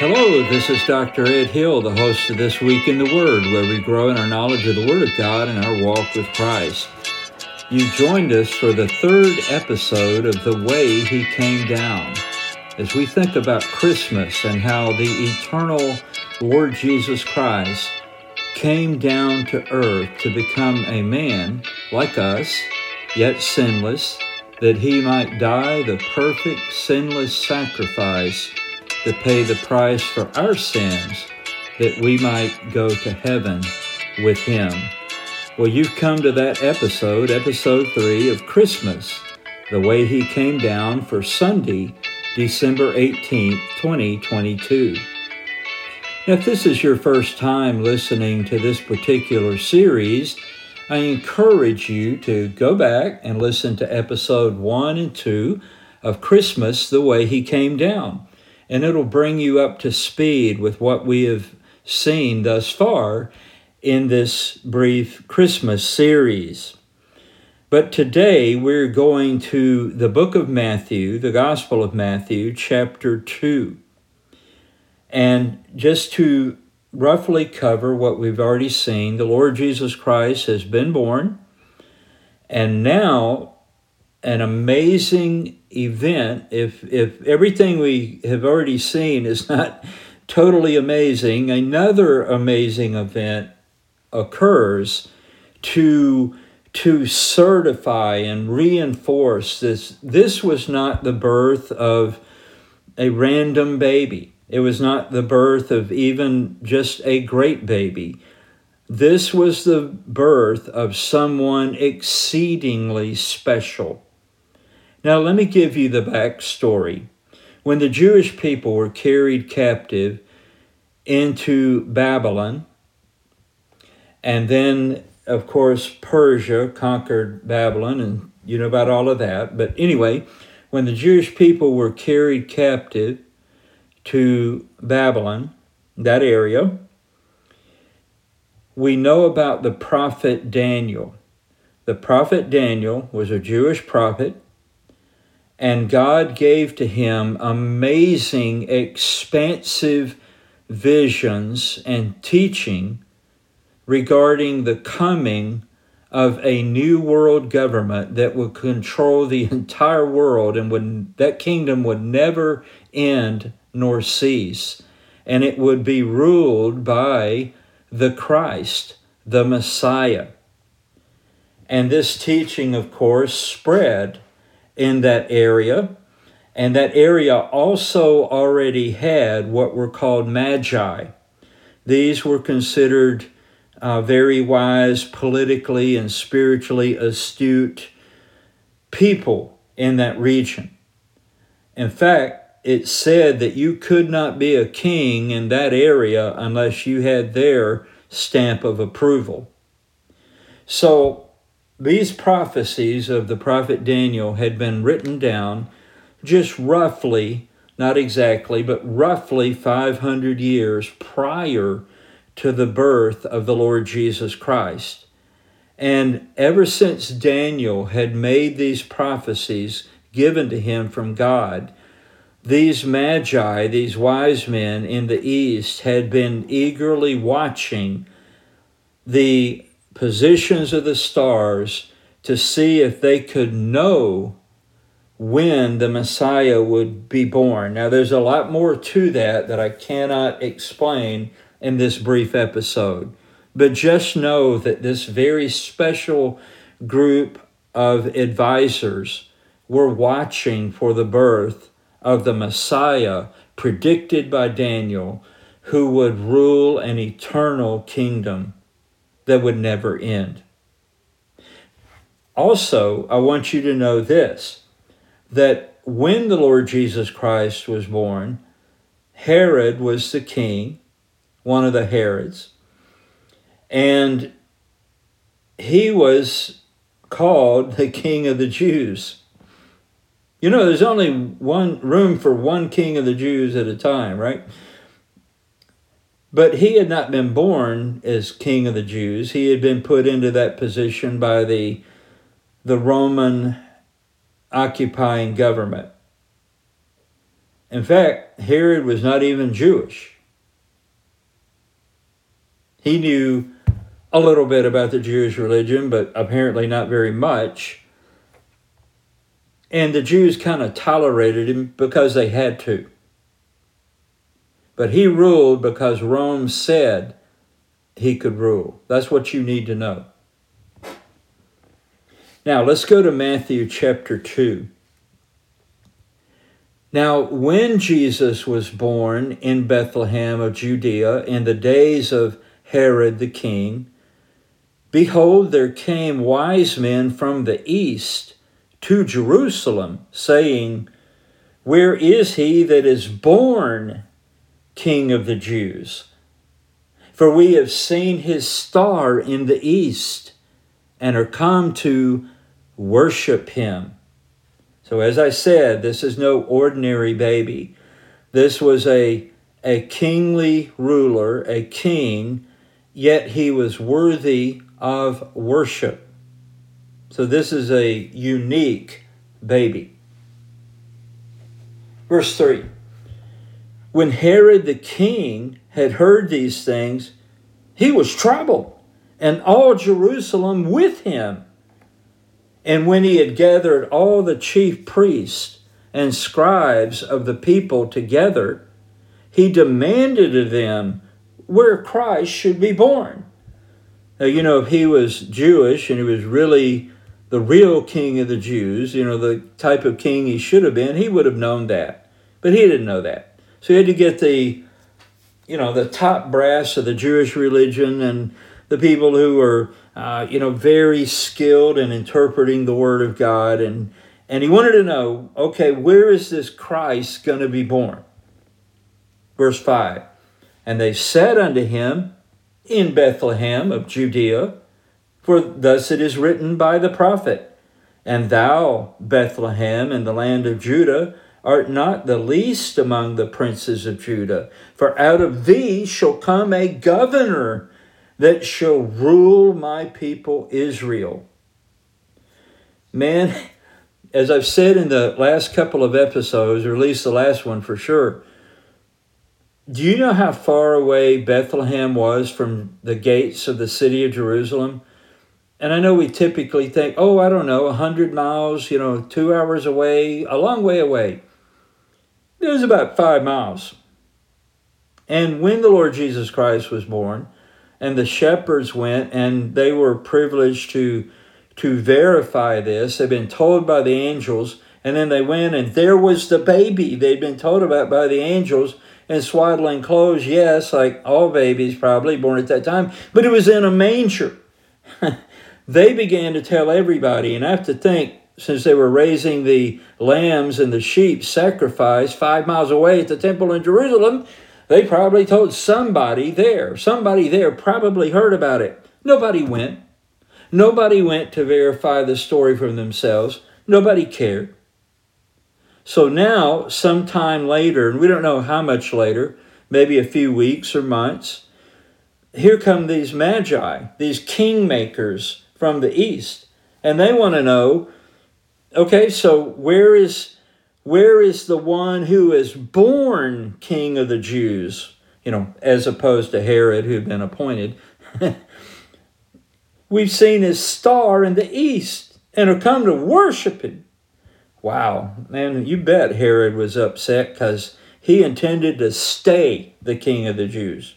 Hello, this is Dr. Ed Hill, the host of This Week in the Word, where we grow in our knowledge of the Word of God and our walk with Christ. You joined us for the third episode of The Way He Came Down as we think about Christmas and how the eternal Lord Jesus Christ came down to earth to become a man like us, yet sinless, that he might die the perfect sinless sacrifice to pay the price for our sins, that we might go to heaven with him. Well, you've come to that episode, episode three of Christmas, the way he came down for Sunday, December 18th, 2022. Now, if this is your first time listening to this particular series, I encourage you to go back and listen to episode one and two of Christmas, the way he came down and it'll bring you up to speed with what we have seen thus far in this brief Christmas series. But today we're going to the book of Matthew, the Gospel of Matthew, chapter 2. And just to roughly cover what we've already seen, the Lord Jesus Christ has been born, and now an amazing event if if everything we have already seen is not totally amazing another amazing event occurs to to certify and reinforce this. This was not the birth of a random baby. It was not the birth of even just a great baby. This was the birth of someone exceedingly special now, let me give you the backstory. When the Jewish people were carried captive into Babylon, and then, of course, Persia conquered Babylon, and you know about all of that. But anyway, when the Jewish people were carried captive to Babylon, that area, we know about the prophet Daniel. The prophet Daniel was a Jewish prophet and God gave to him amazing, expansive visions and teaching regarding the coming of a new world government that would control the entire world and would that kingdom would never end nor cease. And it would be ruled by the Christ the Messiah. And this teaching of course spread in that area. And that area also already had what were called magi. These were considered uh, very wise, politically and spiritually astute people in that region. In fact, it said that you could not be a king in that area unless you had their stamp of approval. So these prophecies of the prophet Daniel had been written down just roughly, not exactly, but roughly 500 years prior to the birth of the Lord Jesus Christ. And ever since Daniel had made these prophecies given to him from God, these magi, these wise men in the east, had been eagerly watching the positions of the stars to see if they could know when the Messiah would be born. Now, there's a lot more to that that I cannot explain in this brief episode, but just know that this very special group of advisors were watching for the birth of the Messiah predicted by Daniel, who would rule an eternal kingdom that would never end. Also, I want you to know this that when the Lord Jesus Christ was born, Herod was the king, one of the Herods, and he was called the king of the Jews. You know, there's only one room for one king of the Jews at a time, right? But he had not been born as king of the Jews. He had been put into that position by the, the Roman occupying government. In fact, Herod was not even Jewish. He knew a little bit about the Jewish religion, but apparently not very much. And the Jews kind of tolerated him because they had to. But he ruled because Rome said he could rule. That's what you need to know. Now, let's go to Matthew chapter 2. Now, when Jesus was born in Bethlehem of Judea in the days of Herod the king, behold, there came wise men from the east to Jerusalem, saying, Where is he that is born King of the Jews? For we have seen his star in the east and are come to worship him. So, as I said, this is no ordinary baby. This was a, a kingly ruler, a king, yet he was worthy of worship. So, this is a unique baby. Verse 3 When Herod the king had heard these things, he was troubled and all Jerusalem with him. And when he had gathered all the chief priests and scribes of the people together, he demanded of them where Christ should be born. Now, you know, if he was Jewish and he was really the real king of the Jews, you know, the type of king he should have been, he would have known that. But he didn't know that. So he had to get the, you know, the top brass of the Jewish religion and the people who were, uh, you know, very skilled in interpreting the Word of God. And, and he wanted to know, okay, where is this Christ going to be born? Verse 5 And they said unto him, In Bethlehem of Judea, for thus it is written by the prophet, And thou, Bethlehem, in the land of Judah, art not the least among the princes of Judah, for out of thee shall come a governor that shall rule my people Israel. Man, as I've said in the last couple of episodes, or at least the last one for sure, do you know how far away Bethlehem was from the gates of the city of Jerusalem? And I know we typically think, oh, I don't know, 100 miles, you know, two hours away, a long way away. It was about five miles. And when the Lord Jesus Christ was born, and the shepherds went and they were privileged to to verify this they've been told by the angels and then they went and there was the baby they'd been told about by the angels in swaddling clothes yes like all babies probably born at that time but it was in a manger they began to tell everybody and i have to think since they were raising the lambs and the sheep sacrifice five miles away at the temple in jerusalem they probably told somebody there. Somebody there probably heard about it. Nobody went. Nobody went to verify the story for themselves. Nobody cared. So now, sometime later, and we don't know how much later, maybe a few weeks or months, here come these magi, these kingmakers from the east, and they want to know okay, so where is where is the one who is born king of the Jews? You know, as opposed to Herod, who'd been appointed. We've seen his star in the east and have come to worship him. Wow, man, you bet Herod was upset because he intended to stay the king of the Jews.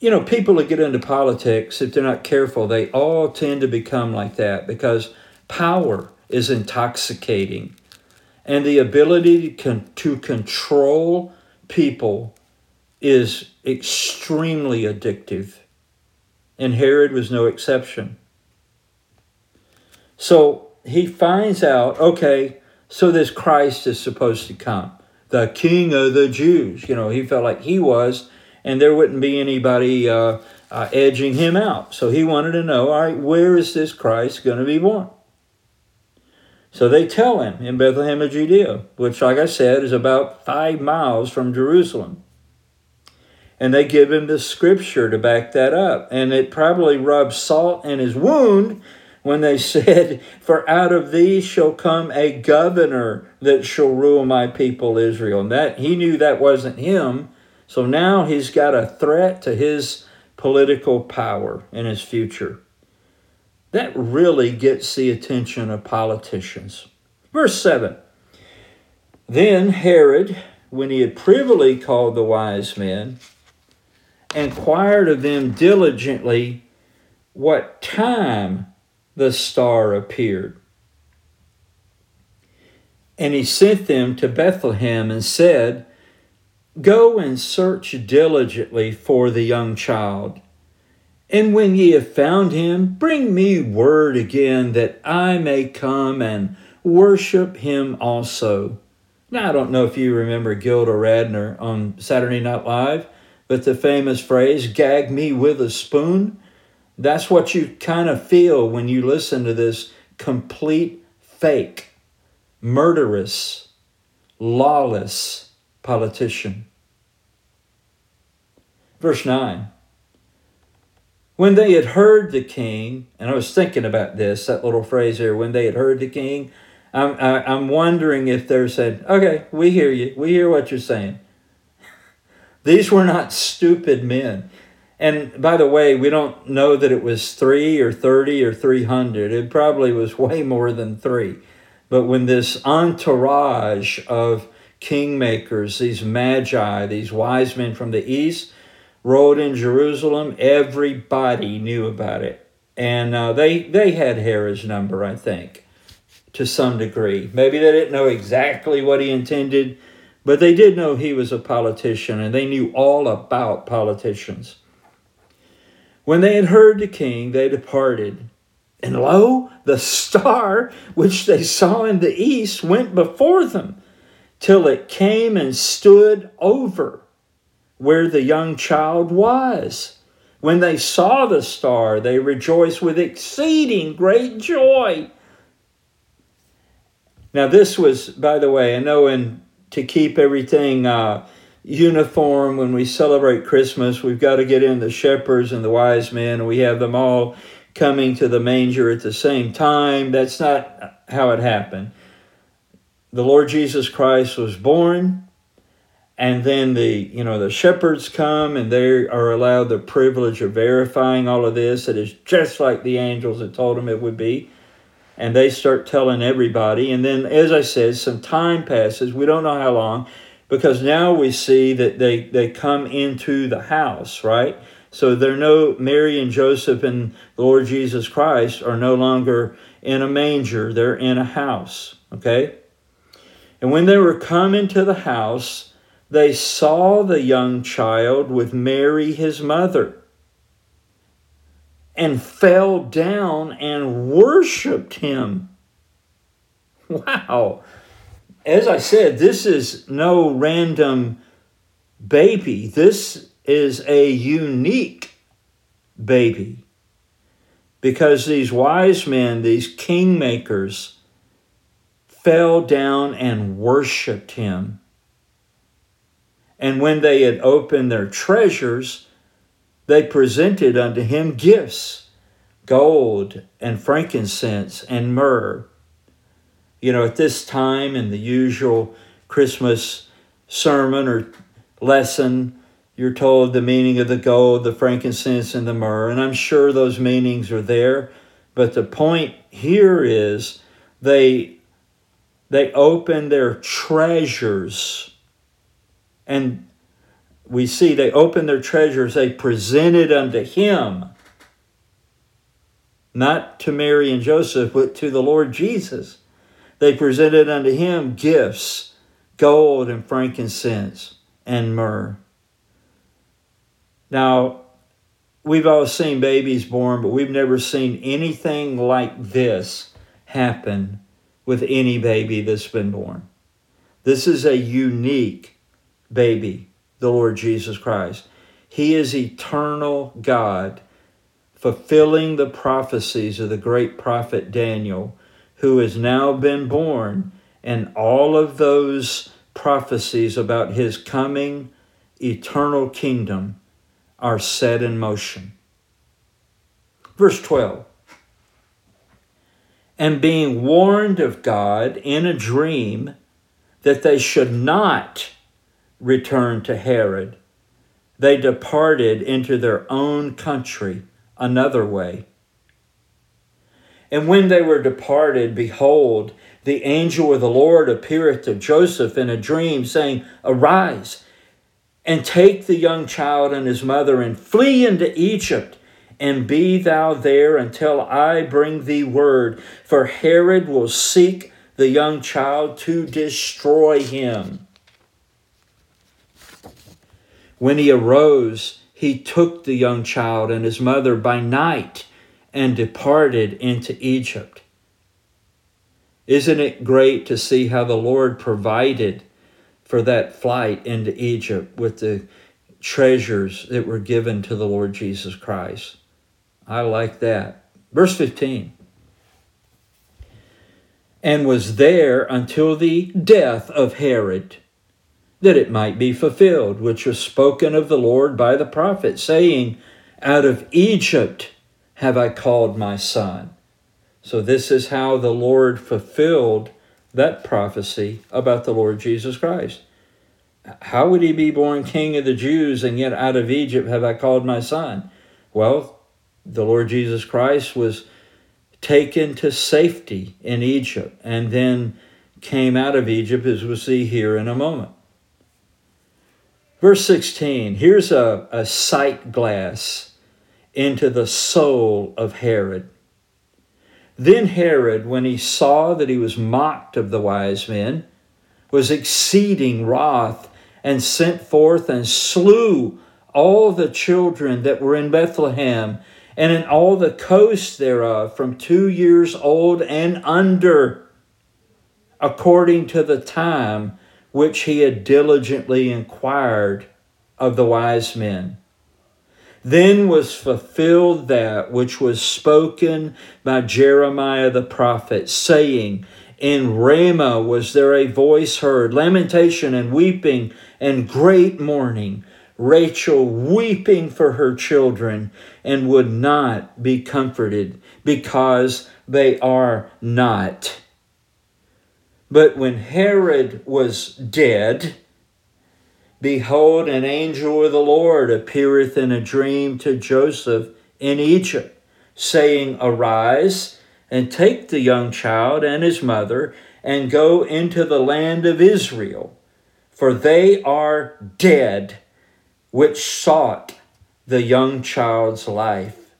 You know, people that get into politics, if they're not careful, they all tend to become like that because power is intoxicating. And the ability to, con- to control people is extremely addictive. And Herod was no exception. So he finds out okay, so this Christ is supposed to come, the King of the Jews. You know, he felt like he was, and there wouldn't be anybody uh, uh, edging him out. So he wanted to know all right, where is this Christ going to be born? So they tell him in Bethlehem of Judea, which, like I said, is about five miles from Jerusalem. And they give him the scripture to back that up. And it probably rubs salt in his wound when they said, For out of these shall come a governor that shall rule my people Israel. And that he knew that wasn't him. So now he's got a threat to his political power in his future. That really gets the attention of politicians. Verse 7 Then Herod, when he had privily called the wise men, inquired of them diligently what time the star appeared. And he sent them to Bethlehem and said, Go and search diligently for the young child. And when ye have found him, bring me word again that I may come and worship him also. Now, I don't know if you remember Gilda Radner on Saturday Night Live, but the famous phrase, gag me with a spoon, that's what you kind of feel when you listen to this complete fake, murderous, lawless politician. Verse 9 When they had heard the king, and I was thinking about this, that little phrase here, when they had heard the king, I'm, I, am i am wondering if they're saying, okay, we hear you, we hear what you're saying. These were not stupid men. And by the way, we don't know that it was three or 30 or 300. It probably was way more than three. But when this entourage of kingmakers, these magi, these wise men from the east, rode in Jerusalem, everybody knew about it. And uh, they, they had Herod's number, I think, to some degree. Maybe they didn't know exactly what he intended, but they did know he was a politician and they knew all about politicians. When they had heard the king, they departed. And lo, the star which they saw in the east went before them till it came and stood over where the young child was. When they saw the star, they rejoiced with exceeding great joy. Now, this was, by the way, I know in to keep everything uh, uniform when we celebrate Christmas. We've got to get in the shepherds and the wise men, and we have them all coming to the manger at the same time. That's not how it happened. The Lord Jesus Christ was born, and then the you know the shepherds come and they are allowed the privilege of verifying all of this. It is just like the angels had told them it would be. And they start telling everybody. And then, as I said, some time passes. We don't know how long because now we see that they, they come into the house, right? So they're no, Mary and Joseph and the Lord Jesus Christ are no longer in a manger, they're in a house, okay? And when they were come into the house, they saw the young child with Mary his mother and fell down and worshiped him. Wow as I said, this is no random baby. This is a unique baby. Because these wise men, these kingmakers, fell down and worshiped him. And when they had opened their treasures, they presented unto him gifts gold and frankincense and myrrh you know, at this time in the usual Christmas sermon or lesson, you're told the meaning of the gold, the frankincense, and the myrrh. And I'm sure those meanings are there. But the point here is they they open their treasures and we see they open their treasures they presented unto him not to mary and joseph but to the lord jesus they presented unto him gifts, gold and frankincense and myrrh. Now, we've all seen babies born, but we've never seen anything like this happen with any baby that's been born. This is a unique baby, the Lord Jesus Christ. He is eternal God, fulfilling the prophecies of the great prophet Daniel who has now been born, and all of those prophecies about his coming eternal kingdom are set in motion. Verse 12 And being warned of God in a dream that they should not return to Herod, they departed into their own country another way. And when they were departed, behold, the angel of the Lord appeareth to Joseph in a dream, saying, Arise and take the young child and his mother and flee into Egypt, and be thou there until I bring thee word, for Herod will seek the young child to destroy him. When he arose, he took the young child and his mother by night and departed into Egypt. Isn't it great to see how the Lord provided for that flight into Egypt with the treasures that were given to the Lord Jesus Christ? I like that. Verse 15 and was there until the death of Herod, that it might be fulfilled, which was spoken of the Lord by the prophet, saying, Out of Egypt have I called my son. So, this is how the Lord fulfilled that prophecy about the Lord Jesus Christ. How would he be born king of the Jews and yet out of Egypt have I called my son? Well, the Lord Jesus Christ was taken to safety in Egypt and then came out of Egypt, as we'll see here in a moment. Verse 16 here's a, a sight glass into the soul of Herod. Then Herod, when he saw that he was mocked of the wise men, was exceeding wroth and sent forth and slew all the children that were in Bethlehem and in all the coasts thereof, from two years old and under, according to the time which he had diligently inquired of the wise men. Then was fulfilled that which was spoken by Jeremiah the prophet, saying, In Ramah was there a voice heard, lamentation and weeping and great mourning Rachel weeping for her children and would not be comforted because they are not. But when Herod was dead, behold, an angel of the Lord appeareth in a dream to Joseph in Egypt, saying, Arise and take the young child and his mother and go into the land of Israel, for they are dead which sought the young child's life.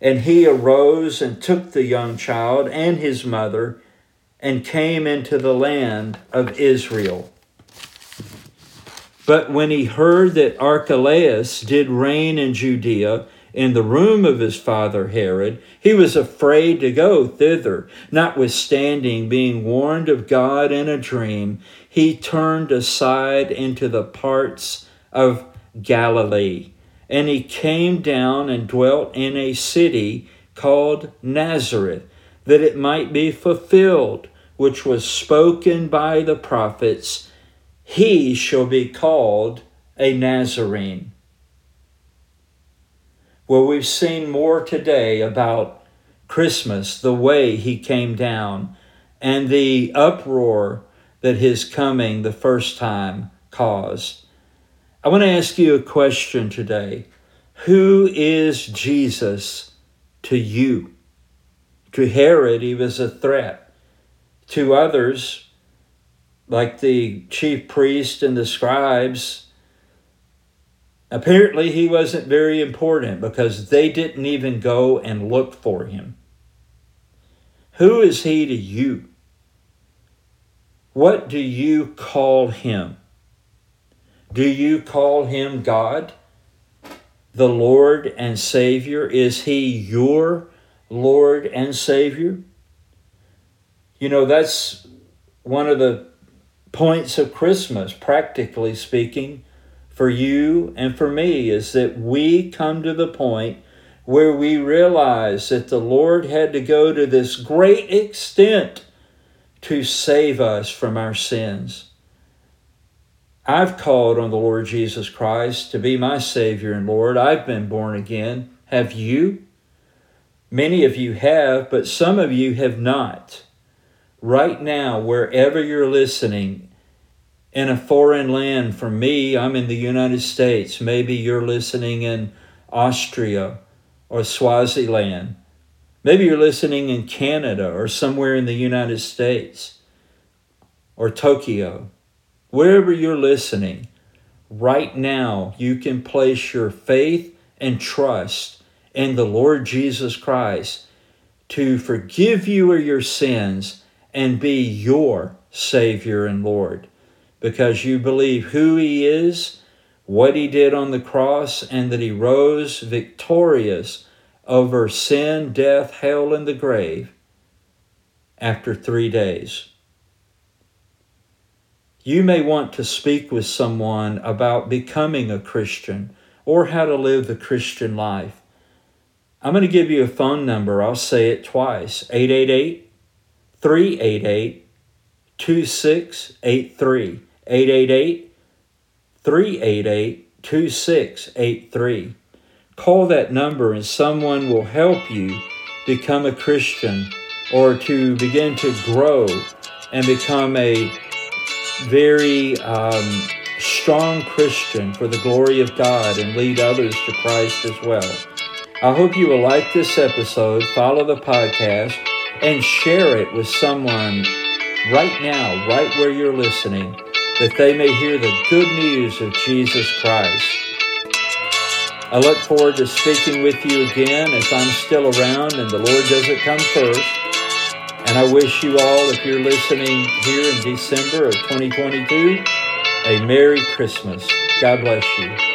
And he arose and took the young child and his mother and came into the land of Israel. But when he heard that Archelaus did reign in Judea in the room of his father Herod, he was afraid to go thither. Notwithstanding, being warned of God in a dream, he turned aside into the parts of Galilee. And he came down and dwelt in a city called Nazareth, that it might be fulfilled, which was spoken by the prophets He shall be called a Nazarene. Well, we've seen more today about Christmas, the way he came down, and the uproar that his coming the first time caused. I want to ask you a question today. Who is Jesus to you? To Herod, he was a threat. To others, like the chief priest and the scribes, apparently he wasn't very important because they didn't even go and look for him. Who is he to you? What do you call him? Do you call him God, the Lord and Savior? Is he your Lord and Savior? You know, that's one of the points of Christmas, practically speaking, for you and for me, is that we come to the point where we realize that the Lord had to go to this great extent to save us from our sins. I've called on the Lord Jesus Christ to be my Savior and Lord. I've been born again. Have you? Many of you have, but some of you have not. Right now, wherever you're listening, in a foreign land, for me, I'm in the United States. Maybe you're listening in Austria or Swaziland. Maybe you're listening in Canada or somewhere in the United States or Tokyo. Wherever you're listening, right now you can place your faith and trust in the Lord Jesus Christ to forgive you of your sins and be your Savior and Lord because you believe who He is, what He did on the cross, and that He rose victorious over sin, death, hell, and the grave after three days. You may want to speak with someone about becoming a Christian or how to live the Christian life. I'm going to give you a phone number. I'll say it twice 888 388 2683. 888 388 2683. Call that number and someone will help you become a Christian or to begin to grow and become a very um, strong Christian for the glory of God and lead others to Christ as well. I hope you will like this episode, follow the podcast, and share it with someone right now, right where you're listening, that they may hear the good news of Jesus Christ. I look forward to speaking with you again as I'm still around and the Lord doesn't come first. And I wish you all, if you're listening here in December of 2022, a Merry Christmas. God bless you.